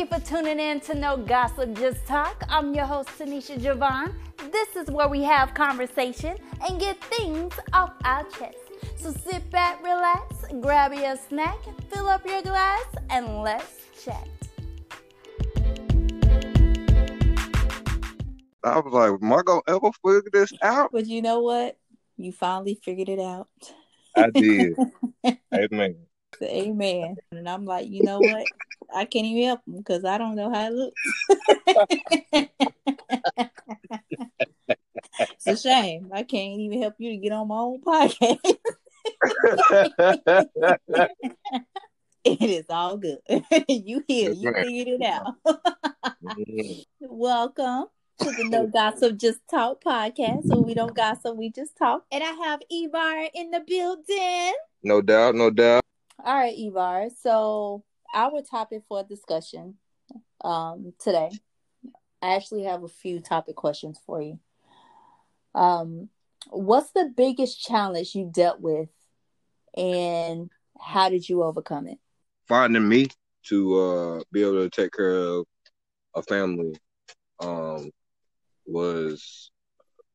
you for tuning in to No Gossip Just Talk. I'm your host, Tenisha Javon. This is where we have conversation and get things off our chest. So sit back, relax, grab your snack, fill up your glass, and let's chat. I was like, am I gonna ever figure this out? But you know what? You finally figured it out. I did. Amen. Amen. And I'm like, you know what? I can't even help him because I don't know how it looks. it's a shame. I can't even help you to get on my own podcast. it is all good. you here. You figured it out. Welcome to the No Gossip Just Talk podcast. So we don't gossip, we just talk. And I have Evar in the building. No doubt, no doubt. All right, Evar. So our topic for discussion um, today. I actually have a few topic questions for you. Um, what's the biggest challenge you dealt with, and how did you overcome it? Finding me to uh, be able to take care of a family um, was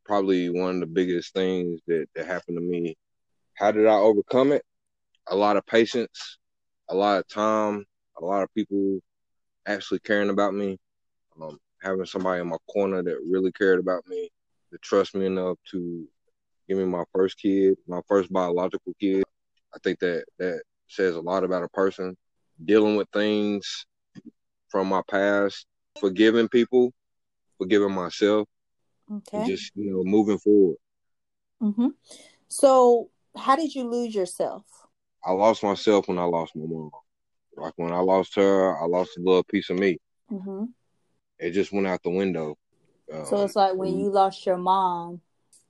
probably one of the biggest things that, that happened to me. How did I overcome it? A lot of patience, a lot of time, a lot of people actually caring about me, um, having somebody in my corner that really cared about me, to trust me enough to give me my first kid, my first biological kid. I think that that says a lot about a person dealing with things from my past, forgiving people, forgiving myself, okay, just you know moving forward. Mm-hmm. So, how did you lose yourself? I lost myself when I lost my mom. Like when I lost her, I lost a little piece of me. Mm-hmm. It just went out the window. so it's like when you lost your mom,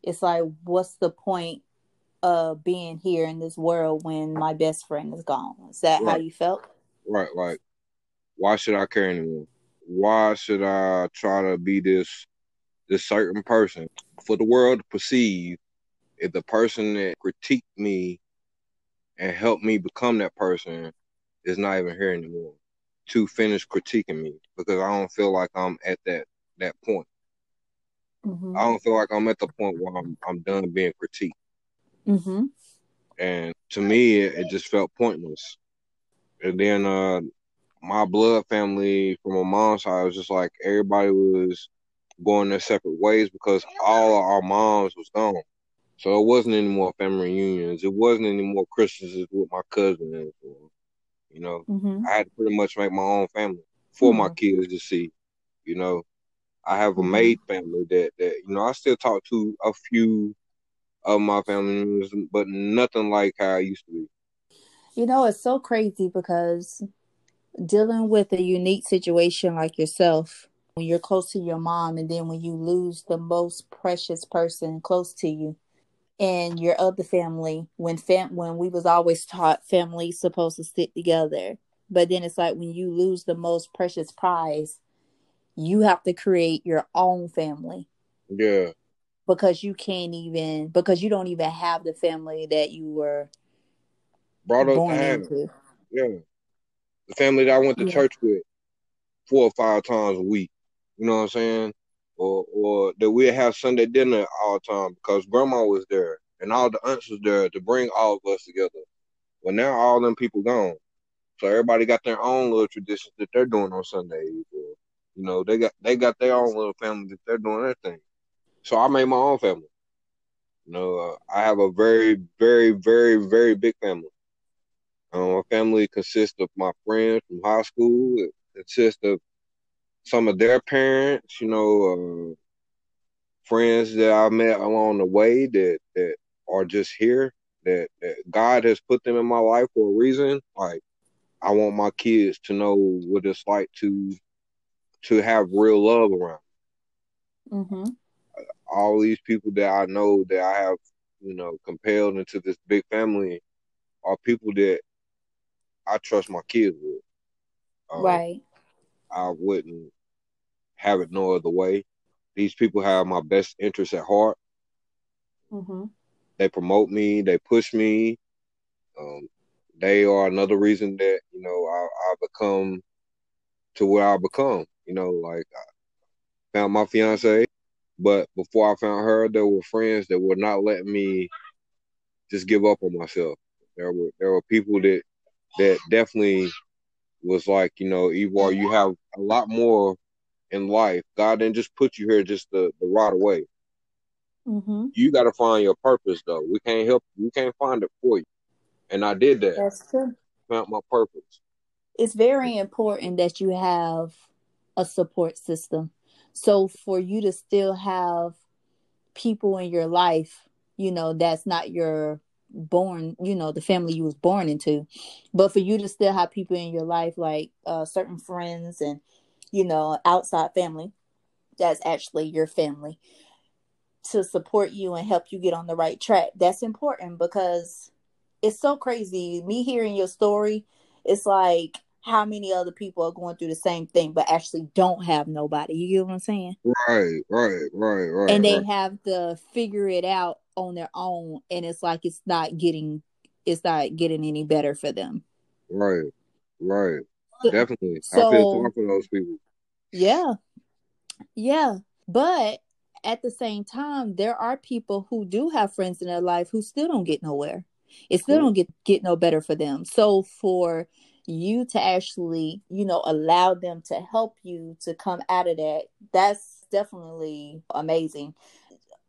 it's like, what's the point of being here in this world when my best friend is gone? Is that right. how you felt? Right. Like, why should I care anymore? Why should I try to be this this certain person for the world to perceive if the person that critiqued me and helped me become that person is not even here anymore to finish critiquing me because I don't feel like I'm at that that point. Mm-hmm. I don't feel like I'm at the point where I'm I'm done being critiqued. Mm-hmm. And to me, it, it, just felt pointless. And then uh, my blood family from my mom's side was just like everybody was going their separate ways because all of our moms was gone. So it wasn't any more family reunions. It wasn't any more Christmases with my cousins. Or, you know, mm-hmm. I had to pretty much make my own family for mm-hmm. my kids to see. You know, I have a mm-hmm. maid family that that you know I still talk to a few of my family members, but nothing like how I used to be. You know, it's so crazy because dealing with a unique situation like yourself, when you're close to your mom, and then when you lose the most precious person close to you, and your other family when fam when we was always taught families supposed to stick together. But then it's like when you lose the most precious prize you have to create your own family. Yeah. Because you can't even because you don't even have the family that you were brought up born into. Yeah. The family that i went to yeah. church with four or five times a week. You know what i'm saying or or that we have Sunday dinner all the time because grandma was there and all the aunts was there to bring all of us together. Well, now all them people gone, so everybody got their own little traditions that they're doing on Sundays. Or, you know, they got they got their own little family that they're doing their thing. So I made my own family. You know, uh, I have a very, very, very, very big family. Um, my family consists of my friends from high school. It consists of some of their parents, you know, uh, friends that I met along the way that that are just here that, that God has put them in my life for a reason. Like I want my kids to know what it's like to to have real love around. Mm-hmm. All these people that I know that I have, you know, compelled into this big family are people that I trust my kids with. Um, right. I wouldn't have it no other way. These people have my best interests at heart. Mm-hmm. They promote me. They push me. Um, they are another reason that you know I, I become to where I become. You know, like I found my fiance, but before I found her, there were friends that would not let me just give up on myself. There were there were people that that definitely was like, you know, Ivar, you have a lot more in life. God didn't just put you here just to, to rot away. Mm-hmm. You got to find your purpose, though. We can't help. You. We can't find it for you. And I did that. That's true. Found my purpose. It's very important that you have a support system. So for you to still have people in your life, you know, that's not your born, you know, the family you was born into, but for you to still have people in your life like uh, certain friends and you know, outside family that's actually your family to support you and help you get on the right track. That's important because it's so crazy. Me hearing your story, it's like how many other people are going through the same thing but actually don't have nobody. You get what I'm saying? Right, right, right, right. And they right. have to figure it out on their own and it's like it's not getting it's not getting any better for them. Right. Right. Definitely. So, I feel sorry for those people. Yeah. Yeah. But at the same time, there are people who do have friends in their life who still don't get nowhere. It still don't get get no better for them. So for you to actually, you know, allow them to help you to come out of that, that's definitely amazing.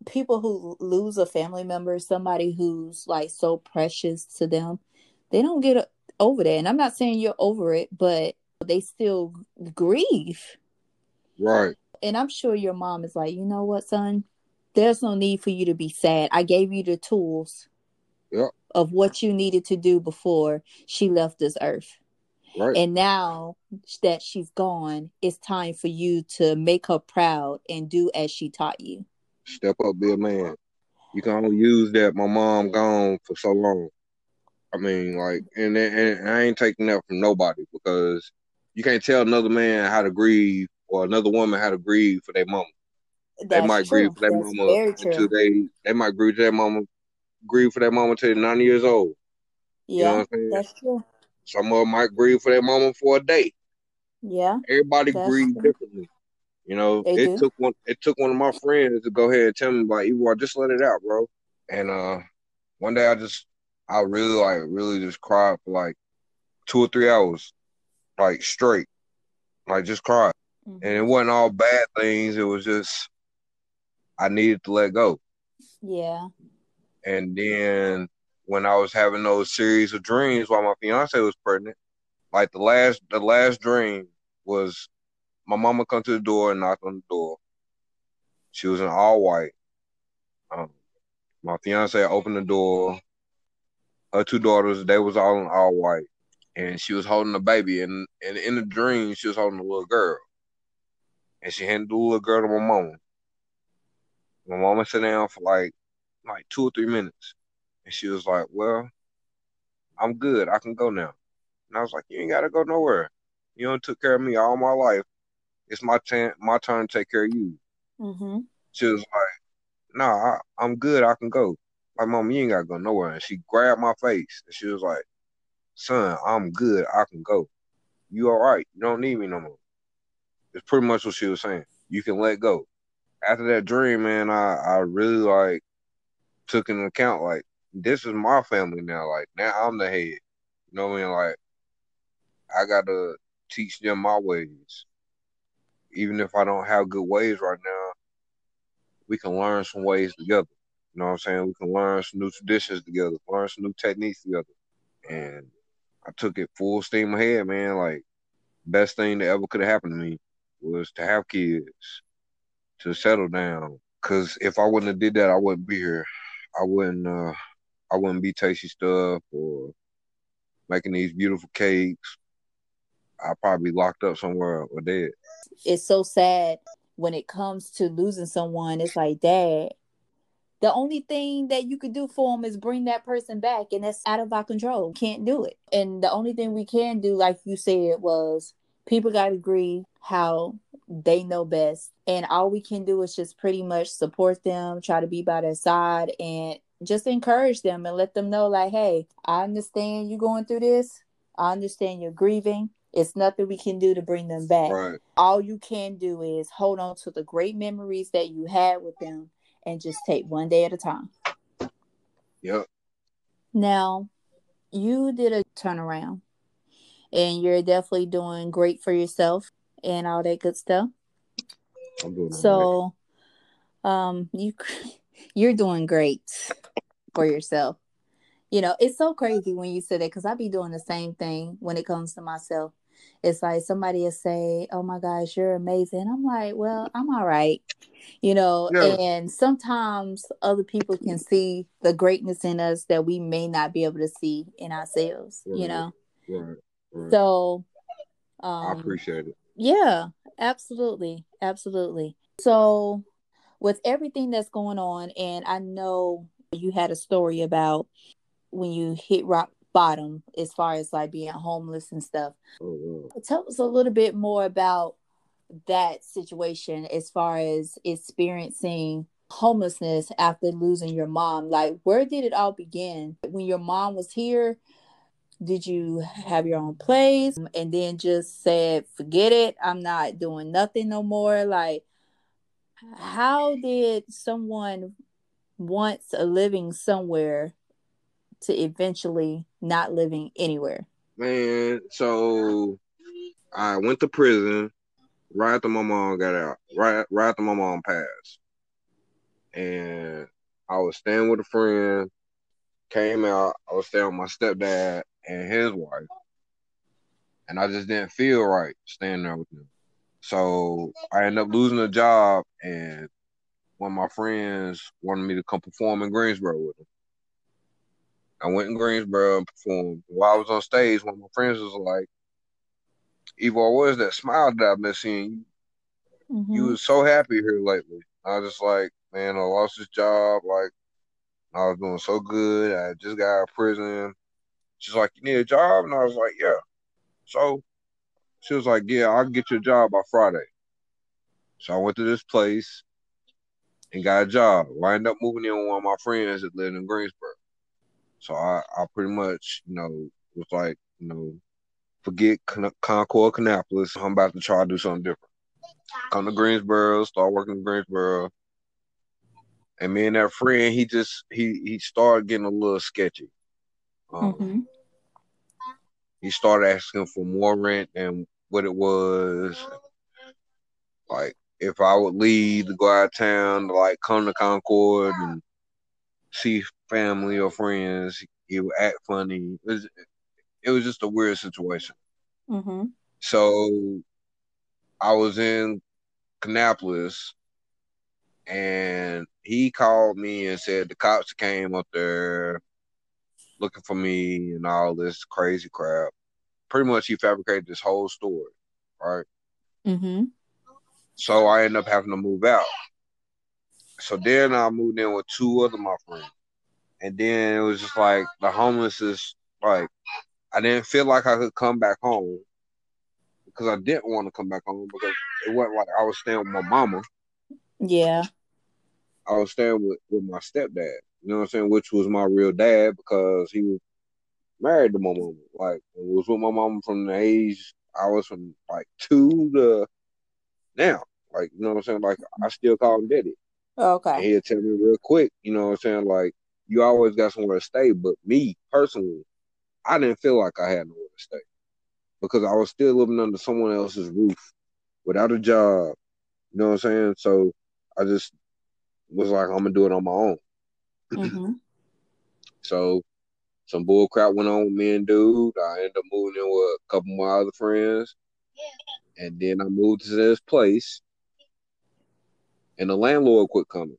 People who lose a family member, somebody who's like so precious to them, they don't get over that. And I'm not saying you're over it, but they still grieve Right. And I'm sure your mom is like, you know what, son? There's no need for you to be sad. I gave you the tools yep. of what you needed to do before she left this earth. Right. And now that she's gone, it's time for you to make her proud and do as she taught you. Step up, be a man. You can only use that my mom gone for so long. I mean, like, and, and I ain't taking that from nobody because you can't tell another man how to grieve or another woman how to grieve for their mama. That's they might true. grieve for their mama until they they might grieve for their mama, grieve for their mama until they're 90 years old. Yeah, you know that's true. Some of them might grieve for their mama for a day. Yeah, everybody grieves differently. You know, they it do. took one. It took one of my friends to go ahead and tell me about you. Just let it out, bro. And uh, one day I just, I really like, really just cried for like two or three hours, like straight, like just cried. Mm-hmm. And it wasn't all bad things. It was just I needed to let go. Yeah. And then when I was having those series of dreams while my fiance was pregnant, like the last the last dream was my mama come to the door and knocked on the door. She was in all white. Um, my fiance opened the door. Her two daughters, they was all in all white, and she was holding a baby. And, and in the dream, she was holding a little girl and she handed the little girl to my mama. My mama sat down for like like two or three minutes, and she was like, "Well, I'm good. I can go now." And I was like, "You ain't gotta go nowhere. You don't took care of me all my life. It's my turn. My turn to take care of you." Mm-hmm. She was like, "Nah, I, am good. I can go." Like, mom, you ain't gotta go nowhere. And she grabbed my face, and she was like, "Son, I'm good. I can go. You all right? You don't need me no more." It's pretty much what she was saying. You can let go. After that dream, man, I, I really like took into account like this is my family now. Like now I'm the head. You know what I mean? Like I gotta teach them my ways. Even if I don't have good ways right now, we can learn some ways together. You know what I'm saying? We can learn some new traditions together, learn some new techniques together. And I took it full steam ahead, man. Like best thing that ever could have happened to me was to have kids, to settle down. Cause if I wouldn't have did that, I wouldn't be here. I wouldn't. uh I wouldn't be tasty stuff or making these beautiful cakes. I'd probably be locked up somewhere or dead. It's so sad when it comes to losing someone. It's like, Dad, the only thing that you could do for them is bring that person back, and that's out of our control. Can't do it. And the only thing we can do, like you said, was people got to grieve how they know best. And all we can do is just pretty much support them, try to be by their side, and just encourage them and let them know, like, hey, I understand you going through this. I understand you're grieving. It's nothing we can do to bring them back. Right. All you can do is hold on to the great memories that you had with them and just take one day at a time. Yep. Now, you did a turnaround and you're definitely doing great for yourself and all that good stuff. I'm doing so um you you're doing great for yourself you know, it's so crazy when you say that because I be doing the same thing when it comes to myself. It's like somebody will say, "Oh my gosh, you're amazing." I'm like, "Well, I'm all right," you know. Yeah. And sometimes other people can see the greatness in us that we may not be able to see in ourselves. Right. You know. Right. right. So, um, I appreciate it. Yeah, absolutely, absolutely. So, with everything that's going on, and I know you had a story about when you hit rock bottom as far as like being homeless and stuff. Mm-hmm. Tell us a little bit more about that situation as far as experiencing homelessness after losing your mom. Like, where did it all begin? When your mom was here, did you have your own place and then just said, forget it, I'm not doing nothing no more? Like, how did someone once a living somewhere to eventually not living anywhere? Man, so I went to prison right after my mom got out, right right after my mom passed, and I was staying with a friend. Came out, I was staying with my stepdad and his wife, and I just didn't feel right staying there with them. So I ended up losing a job, and one of my friends wanted me to come perform in Greensboro with them. I went in Greensboro and performed. While I was on stage, one of my friends was like, Evo, what is that smile that I've been seeing? Mm-hmm. You was so happy here lately. I was just like, man, I lost this job. Like, I was doing so good. I just got out of prison. She's like, you need a job? And I was like, yeah. So she was like, yeah, I'll get you a job by Friday. So I went to this place and got a job. Well, I ended up moving in with one of my friends that lived in Greensboro. So I, I pretty much, you know, was like, you know, forget Con- Concord, Kannapolis. I'm about to try to do something different. Come to Greensboro, start working in Greensboro. And me and that friend, he just he he started getting a little sketchy. Um, mm-hmm. He started asking for more rent than what it was. Like if I would leave to go out of town to like come to Concord and see family or friends. He would act funny. It was, it was just a weird situation. Mm-hmm. So I was in Kannapolis and he called me and said the cops came up there looking for me and all this crazy crap. Pretty much he fabricated this whole story, right? Mm-hmm. So I ended up having to move out. So then I moved in with two other my friends. And then it was just like the homeless is like I didn't feel like I could come back home because I didn't want to come back home because it wasn't like I was staying with my mama. Yeah. I was staying with, with my stepdad, you know what I'm saying, which was my real dad because he was married to my mama. Like was with my mama from the age I was from like two to now. Like, you know what I'm saying? Like I still call him daddy. Oh, okay. And he'll tell me real quick, you know what I'm saying? Like, you always got somewhere to stay. But me personally, I didn't feel like I had nowhere to stay because I was still living under someone else's roof without a job. You know what I'm saying? So I just was like, I'm gonna do it on my own. Mm-hmm. so some bull crap went on with me and dude. I ended up moving in with a couple of my other friends. And then I moved to this place and the landlord quit coming.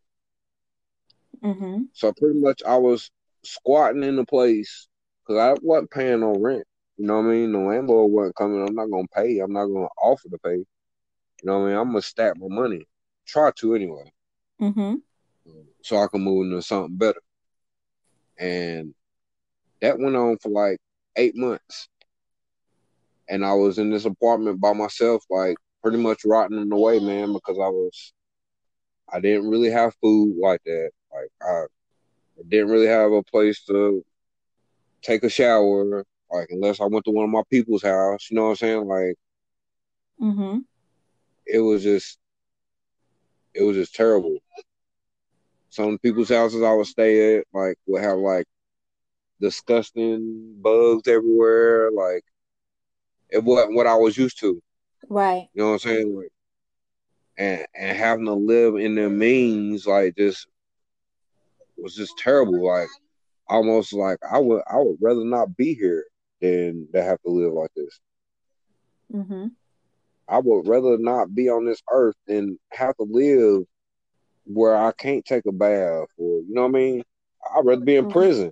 Mm-hmm. So pretty much I was squatting in the place because I wasn't paying no rent. You know what I mean? The landlord wasn't coming. I'm not gonna pay. I'm not gonna offer to pay. You know what I mean? I'm gonna stack my money. Try to anyway. Mm-hmm. So I can move into something better. And that went on for like eight months. And I was in this apartment by myself, like pretty much rotting away, man, because I was I didn't really have food like that. Like I, didn't really have a place to take a shower. Like unless I went to one of my people's house, you know what I'm saying? Like, mm-hmm. it was just, it was just terrible. Some people's houses I would stay at, like, would have like disgusting bugs everywhere. Like, it wasn't what I was used to. Right. You know what I'm saying? Like, and and having to live in their means, like, just was just terrible. Like, almost like I would I would rather not be here than to have to live like this. Mm-hmm. I would rather not be on this earth than have to live where I can't take a bath or you know what I mean. I'd rather be in mm-hmm. prison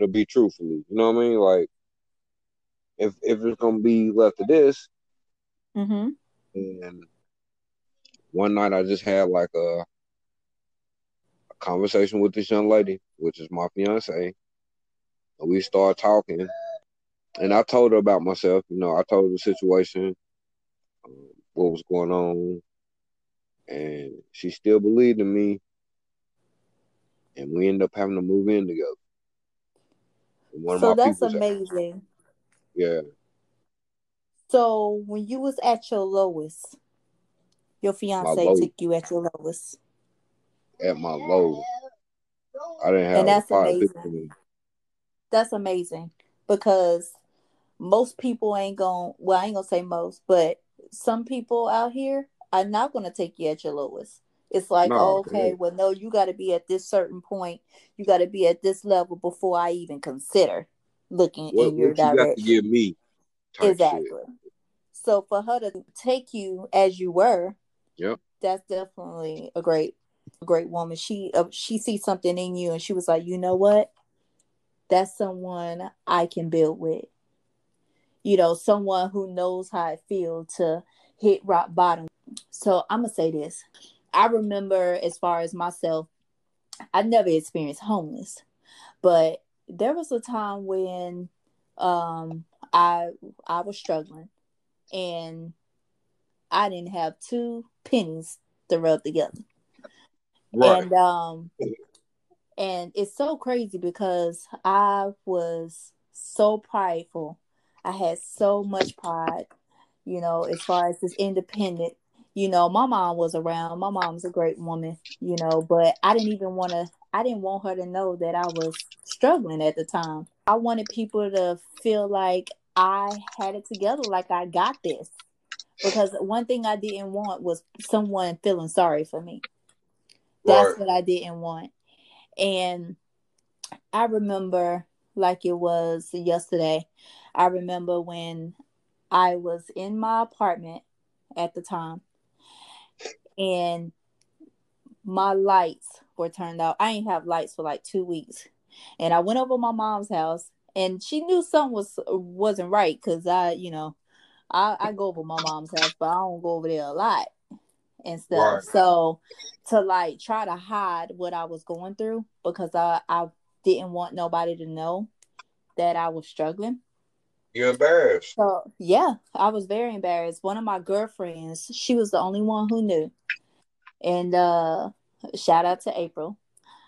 to be truthfully. You know what I mean? Like if if it's gonna be left to this, mm-hmm. and one night I just had like a, a conversation with this young lady, which is my fiance, and we started talking, and I told her about myself. You know, I told her the situation, um, what was going on, and she still believed in me, and we ended up having to move in together. so that's amazing. Yeah. So when you was at your lowest, your fiance took you at your lowest. At my low. I didn't have and that's amazing. That's amazing because most people ain't going to well, I ain't gonna say most, but some people out here are not gonna take you at your lowest. It's like, no, oh, okay, well, no, you got to be at this certain point. You got to be at this level before I even consider looking what, in your what direction. You got to give me exactly. Shit. So for her to take you as you were, yep, that's definitely a great, great woman. She uh, she sees something in you, and she was like, you know what, that's someone I can build with. You know, someone who knows how it feels to hit rock bottom. So I'm gonna say this. I remember, as far as myself, I never experienced homeless, but there was a time when um, I I was struggling, and I didn't have two pennies to rub together. Right. And um, and it's so crazy because I was so prideful. I had so much pride, you know, as far as this independent you know, my mom was around. My mom's a great woman, you know, but I didn't even want to, I didn't want her to know that I was struggling at the time. I wanted people to feel like I had it together, like I got this. Because one thing I didn't want was someone feeling sorry for me. That's right. what I didn't want. And I remember, like it was yesterday, I remember when I was in my apartment at the time and my lights were turned out. I ain't have lights for like two weeks, and I went over my mom's house, and she knew something was wasn't right because I, you know, I, I go over my mom's house, but I don't go over there a lot and stuff. Right. So to like try to hide what I was going through because I I didn't want nobody to know that I was struggling. You're embarrassed. So yeah, I was very embarrassed. One of my girlfriends, she was the only one who knew. And uh shout out to April.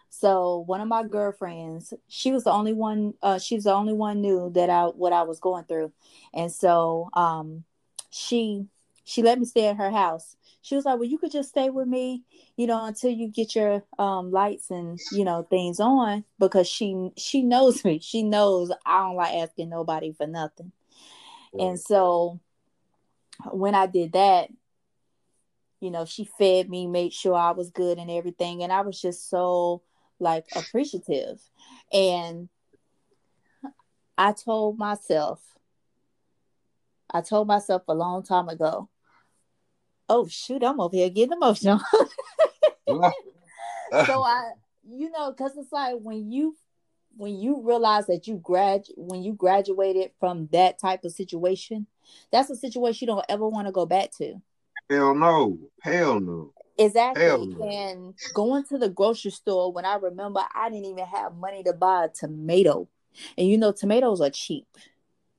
So one of my girlfriends, she was the only one uh she's the only one knew that I what I was going through. And so um she she let me stay at her house. She was like, "Well, you could just stay with me, you know, until you get your um lights and you know things on because she she knows me. She knows I don't like asking nobody for nothing." And so when I did that, you know, she fed me, made sure I was good and everything. And I was just so like appreciative. And I told myself, I told myself a long time ago, oh shoot, I'm over here getting emotional. so I, you know, because it's like when you when you realize that you grad when you graduated from that type of situation, that's a situation you don't ever want to go back to. Hell no. Hell no. Exactly. Hell no. And going to the grocery store when I remember I didn't even have money to buy a tomato. And you know, tomatoes are cheap.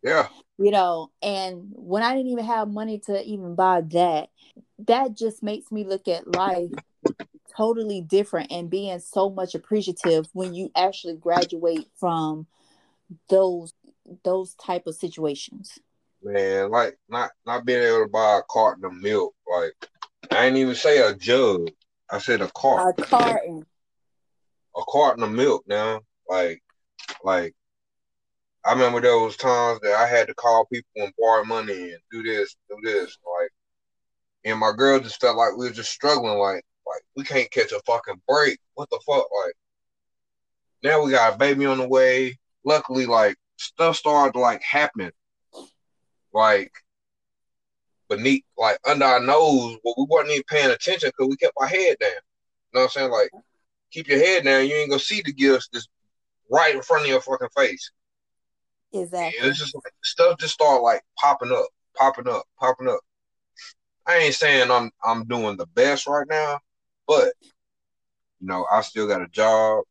Yeah. You know, and when I didn't even have money to even buy that, that just makes me look at life totally different and being so much appreciative when you actually graduate from those those type of situations? Man, like not not being able to buy a carton of milk. Like I didn't even say a jug. I said a carton. A carton. A carton of milk now. Like like I remember there was times that I had to call people and borrow money and do this, do this. Like and my girl just felt like we were just struggling, like like we can't catch a fucking break. What the fuck? Like now we got a baby on the way. Luckily, like stuff started like happen, like beneath, like under our nose, but we weren't even paying attention because we kept our head down. You know what I'm saying? Like keep your head down. You ain't gonna see the gifts just right in front of your fucking face. Exactly. And it's just like stuff just start like popping up, popping up, popping up. I ain't saying I'm I'm doing the best right now, but you know I still got a job.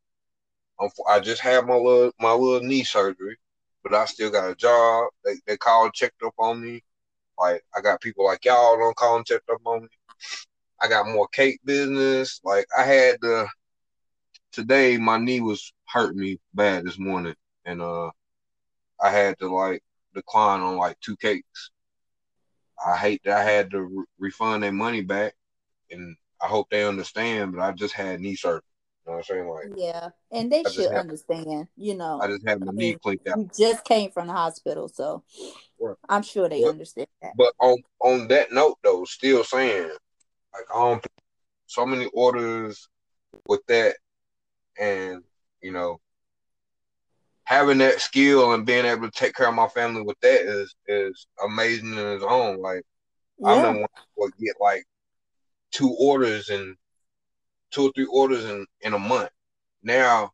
I'm, I just had my little my little knee surgery, but I still got a job. They they called, checked up on me. Like I got people like y'all don't call and check up on me. I got more cake business. Like I had the today my knee was hurting me bad this morning, and uh I had to like decline on like two cakes. I hate that I had to re- refund their money back, and I hope they understand. But I just had knee surgery. You know what I'm saying? Like, yeah, and they should understand. You know, I just had my I knee mean, cleaned out. You just came from the hospital, so right. I'm sure they but, understand that. But on on that note, though, still saying, like, um, so many orders with that, and you know, having that skill and being able to take care of my family with that is is amazing in its own. Like yeah. I remember when I get like two orders and two or three orders in in a month. Now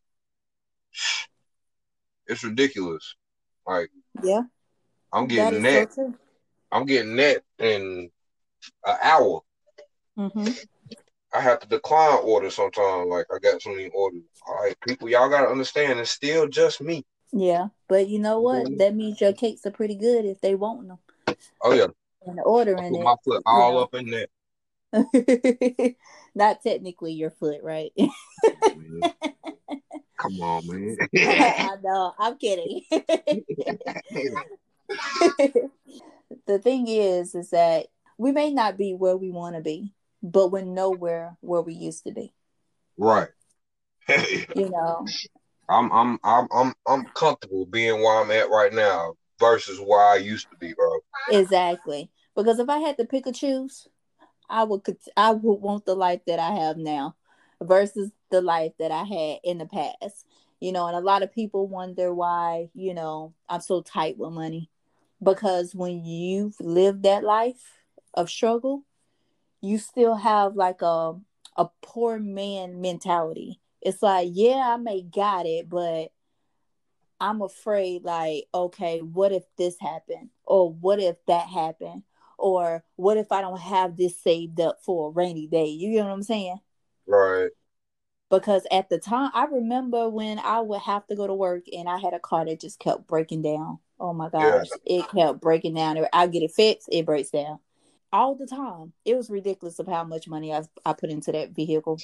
it's ridiculous. Like yeah, I'm getting that. that I'm getting that in an hour. Mm-hmm. I have to decline orders sometimes. Like I got so many orders. All right, people, y'all gotta understand it's still just me. Yeah, but you know what? Mm-hmm. That means your cakes are pretty good if they want them. Oh yeah. And the ordering it. My foot all know. up in there. Not technically your foot, right? Come on, man. I know. I'm kidding. the thing is, is that we may not be where we want to be, but we're nowhere where we used to be. Right. you know. I'm I'm I'm I'm I'm comfortable being where I'm at right now versus where I used to be, bro. Exactly. Because if I had to pick a choose, I would I would want the life that I have now versus the life that I had in the past. You know, and a lot of people wonder why, you know, I'm so tight with money. Because when you've lived that life of struggle, you still have like a a poor man mentality. It's like, yeah, I may got it, but I'm afraid like, okay, what if this happened? Or what if that happened? Or what if I don't have this saved up for a rainy day? You know what I'm saying? Right. Because at the time, I remember when I would have to go to work and I had a car that just kept breaking down. Oh my gosh, yeah. it kept breaking down. I get it fixed, it breaks down all the time. It was ridiculous of how much money I, I put into that vehicle.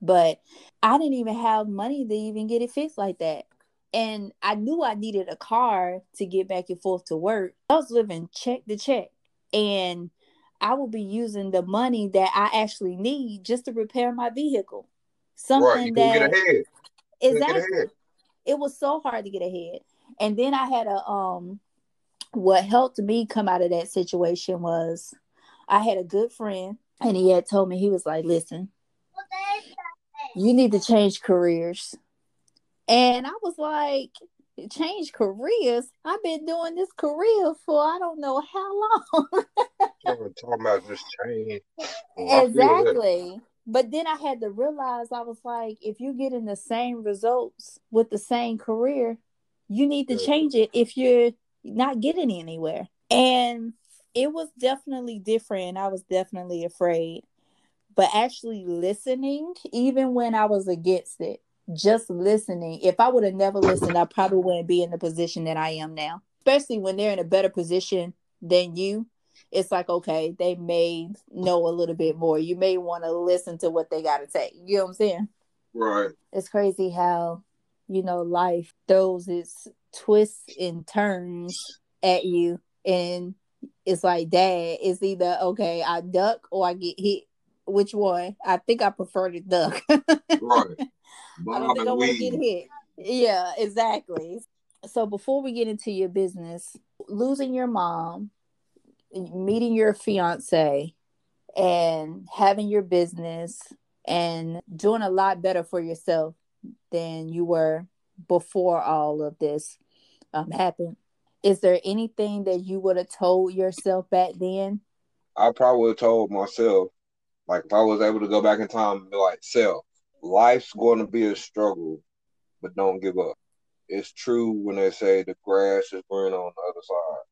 But I didn't even have money to even get it fixed like that. And I knew I needed a car to get back and forth to work. I was living check to check. And I will be using the money that I actually need just to repair my vehicle. Something right, that exactly. It was so hard to get ahead. And then I had a um what helped me come out of that situation was I had a good friend and he had told me he was like, "Listen, you need to change careers." And I was like, change careers. I've been doing this career for I don't know how long. talking about just change. Oh, exactly. But then I had to realize I was like, if you're getting the same results with the same career, you need to change it if you're not getting anywhere. And it was definitely different. I was definitely afraid. But actually listening, even when I was against it, just listening. If I would have never listened, I probably wouldn't be in the position that I am now. Especially when they're in a better position than you. It's like, okay, they may know a little bit more. You may want to listen to what they got to say. You know what I'm saying? Right. It's crazy how, you know, life throws its twists and turns at you and it's like dad it's either okay i duck or i get hit. Which one? I think i prefer to duck. Right. I don't think i want to get hit. Yeah exactly. So before we get into your business losing your mom meeting your fiance and having your business and doing a lot better for yourself than you were before all of this um, happened. Is there anything that you would have told yourself back then? I probably would have told myself, like if I was able to go back in time and be like, self, life's going to be a struggle, but don't give up. It's true when they say the grass is green on the other side.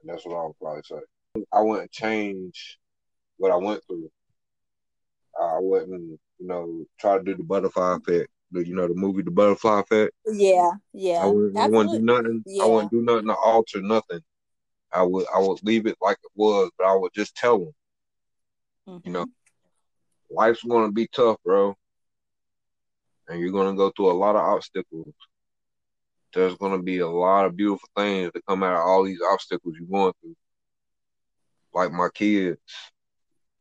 And that's what I would probably say. I wouldn't change what I went through. I wouldn't, you know, try to do the butterfly effect the you know the movie The Butterfly Effect. Yeah, yeah. I, would, I wouldn't do nothing. Yeah. I wouldn't do nothing to alter nothing. I would I would leave it like it was, but I would just tell them. Mm-hmm. You know, mm-hmm. life's gonna be tough, bro, and you're gonna go through a lot of obstacles. There's gonna be a lot of beautiful things that come out of all these obstacles you're going through. Like my kids,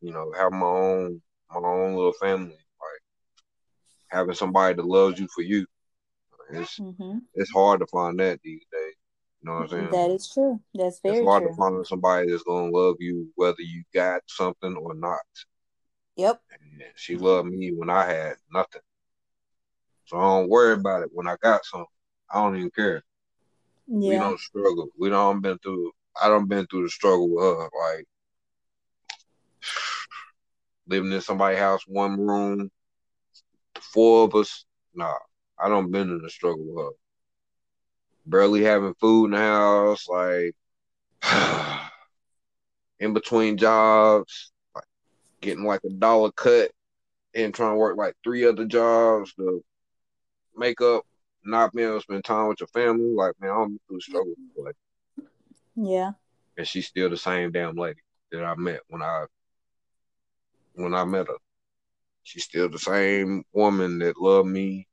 you know, have my own my own little family having somebody that loves you for you. It's mm-hmm. it's hard to find that these days. You know what I'm saying? That is true. That's very It's hard true. to find somebody that's gonna love you whether you got something or not. Yep. And she loved me when I had nothing. So I don't worry about it when I got something. I don't even care. Yeah. We don't struggle. We don't been through I don't been through the struggle with her. Like living in somebody's house, one room, four of us, nah, I don't been in the struggle with her. Barely having food in the house, like in between jobs, like getting like a dollar cut and trying to work like three other jobs to make up, not being able to spend time with your family. Like, man, I don't through struggle. Like, yeah. And she's still the same damn lady that I met when I when I met her. She's still the same woman that loved me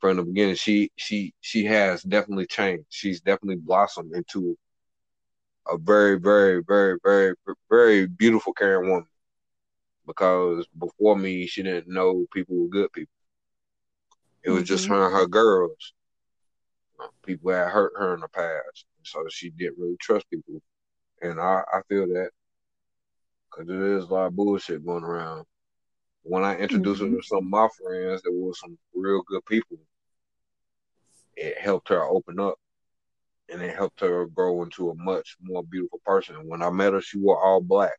from the beginning. She she she has definitely changed. She's definitely blossomed into a very very very very very beautiful caring woman. Because before me, she didn't know people were good people. It was mm-hmm. just her and her girls. People had hurt her in the past, so she didn't really trust people. And I, I feel that because there is a lot of bullshit going around when I introduced mm-hmm. her to some of my friends that were some real good people, it helped her open up and it helped her grow into a much more beautiful person. When I met her, she wore all black.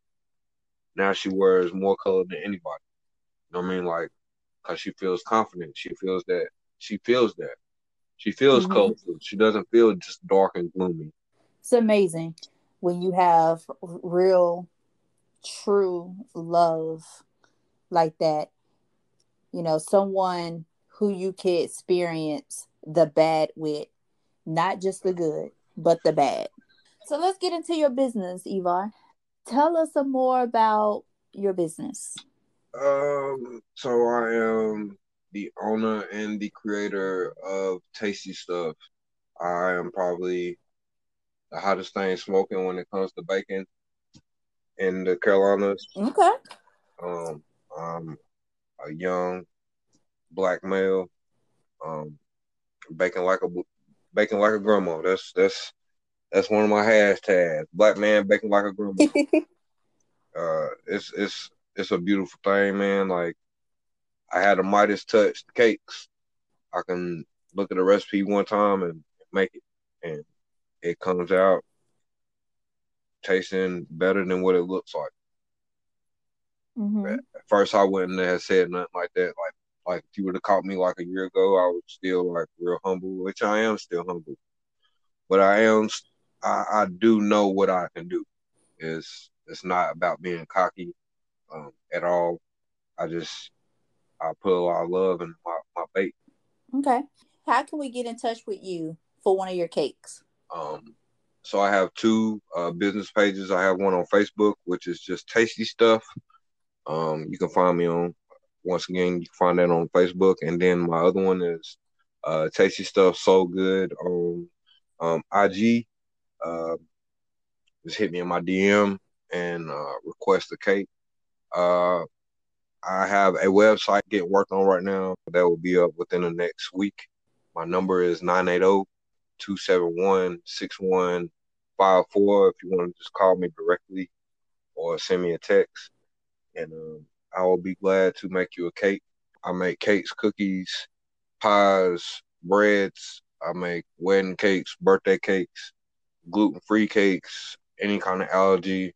Now she wears more color than anybody. You know what I mean? Like, because she feels confident. She feels that. She feels that. She feels mm-hmm. colorful. She doesn't feel just dark and gloomy. It's amazing when you have real, true love like that, you know, someone who you can experience the bad with, not just the good, but the bad. So let's get into your business, Ivar. Tell us some more about your business. Um, so I am the owner and the creator of Tasty Stuff. I am probably the hottest thing smoking when it comes to bacon in the Carolinas. Okay. Um, um, a young black male, um, baking like a baking like a grandma. That's that's that's one of my hashtags. Black man baking like a grandma. uh, it's it's it's a beautiful thing, man. Like I had a Midas touch cakes. I can look at the recipe one time and make it, and it comes out tasting better than what it looks like. Mm-hmm. At first, I wouldn't have said nothing like that. Like, like if you would have caught me like a year ago, I was still like real humble, which I am still humble. But I am, I, I do know what I can do. It's it's not about being cocky um, at all. I just I put a lot of love in my my bake. Okay, how can we get in touch with you for one of your cakes? Um, so I have two uh, business pages. I have one on Facebook, which is just Tasty Stuff um, you can find me on once again, you can find that on Facebook. And then my other one is uh Tasty Stuff So Good on um, IG. Uh, just hit me in my DM and uh, request a cake. Uh, I have a website getting worked on right now that will be up within the next week. My number is 980 271 6154 if you want to just call me directly or send me a text. And um, I will be glad to make you a cake. I make cakes, cookies, pies, breads. I make wedding cakes, birthday cakes, gluten free cakes, any kind of allergy.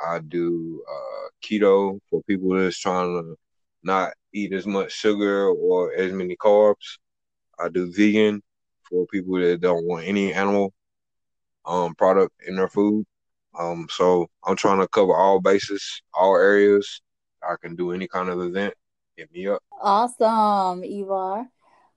I do uh, keto for people that's trying to not eat as much sugar or as many carbs. I do vegan for people that don't want any animal um, product in their food. Um, so I'm trying to cover all bases, all areas. I can do any kind of event. Hit me up. Awesome, Ivar.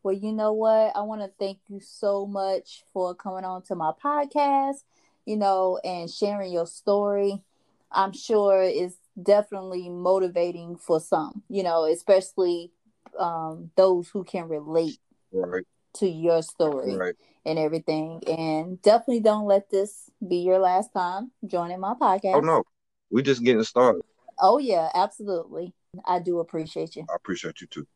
Well, you know what? I want to thank you so much for coming on to my podcast, you know, and sharing your story. I'm sure it's definitely motivating for some, you know, especially um, those who can relate right. to your story right. And everything. And definitely don't let this be your last time joining my oh, podcast. Oh, no. We're just getting started. Oh, yeah, absolutely. I do appreciate you. I appreciate you too.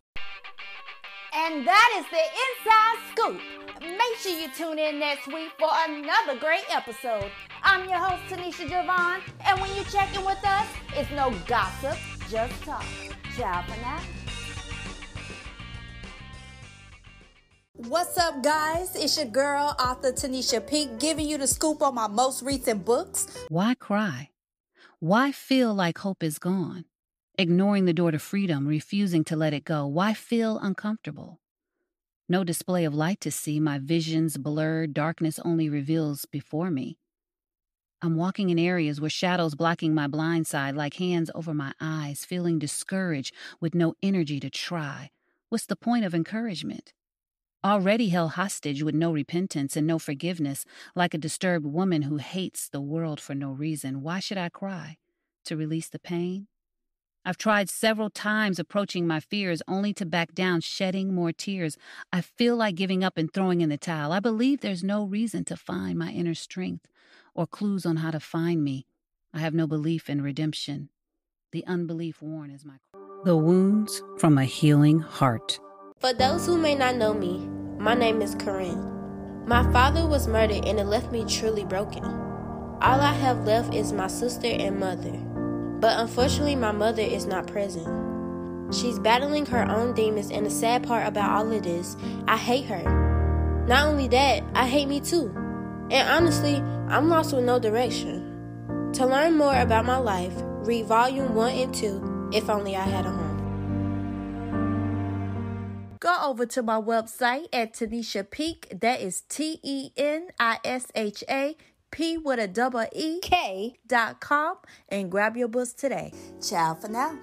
And that is the inside scoop. Make sure you tune in next week for another great episode. I'm your host, Tenisha Javon, and when you check in with us, it's no gossip, just talk. Ciao for now. What's up, guys? It's your girl, author Tenisha Peek, giving you the scoop on my most recent books. Why cry? Why feel like hope is gone? Ignoring the door to freedom, refusing to let it go. Why feel uncomfortable? No display of light to see, my visions blurred, darkness only reveals before me. I'm walking in areas where shadows blocking my blind side like hands over my eyes, feeling discouraged with no energy to try. What's the point of encouragement? Already held hostage with no repentance and no forgiveness, like a disturbed woman who hates the world for no reason. Why should I cry? To release the pain? I've tried several times approaching my fears only to back down, shedding more tears. I feel like giving up and throwing in the towel. I believe there's no reason to find my inner strength or clues on how to find me. I have no belief in redemption. The unbelief worn is my. The wounds from a healing heart. For those who may not know me, my name is Corinne. My father was murdered and it left me truly broken. All I have left is my sister and mother. But unfortunately, my mother is not present. She's battling her own demons, and the sad part about all of this, I hate her. Not only that, I hate me too. And honestly, I'm lost with no direction. To learn more about my life, read volume 1 and 2, If Only I Had a Home. Go over to my website at Tenisha Peek. That is T E N I S H A P with a double E K dot com and grab your books today. Ciao for now.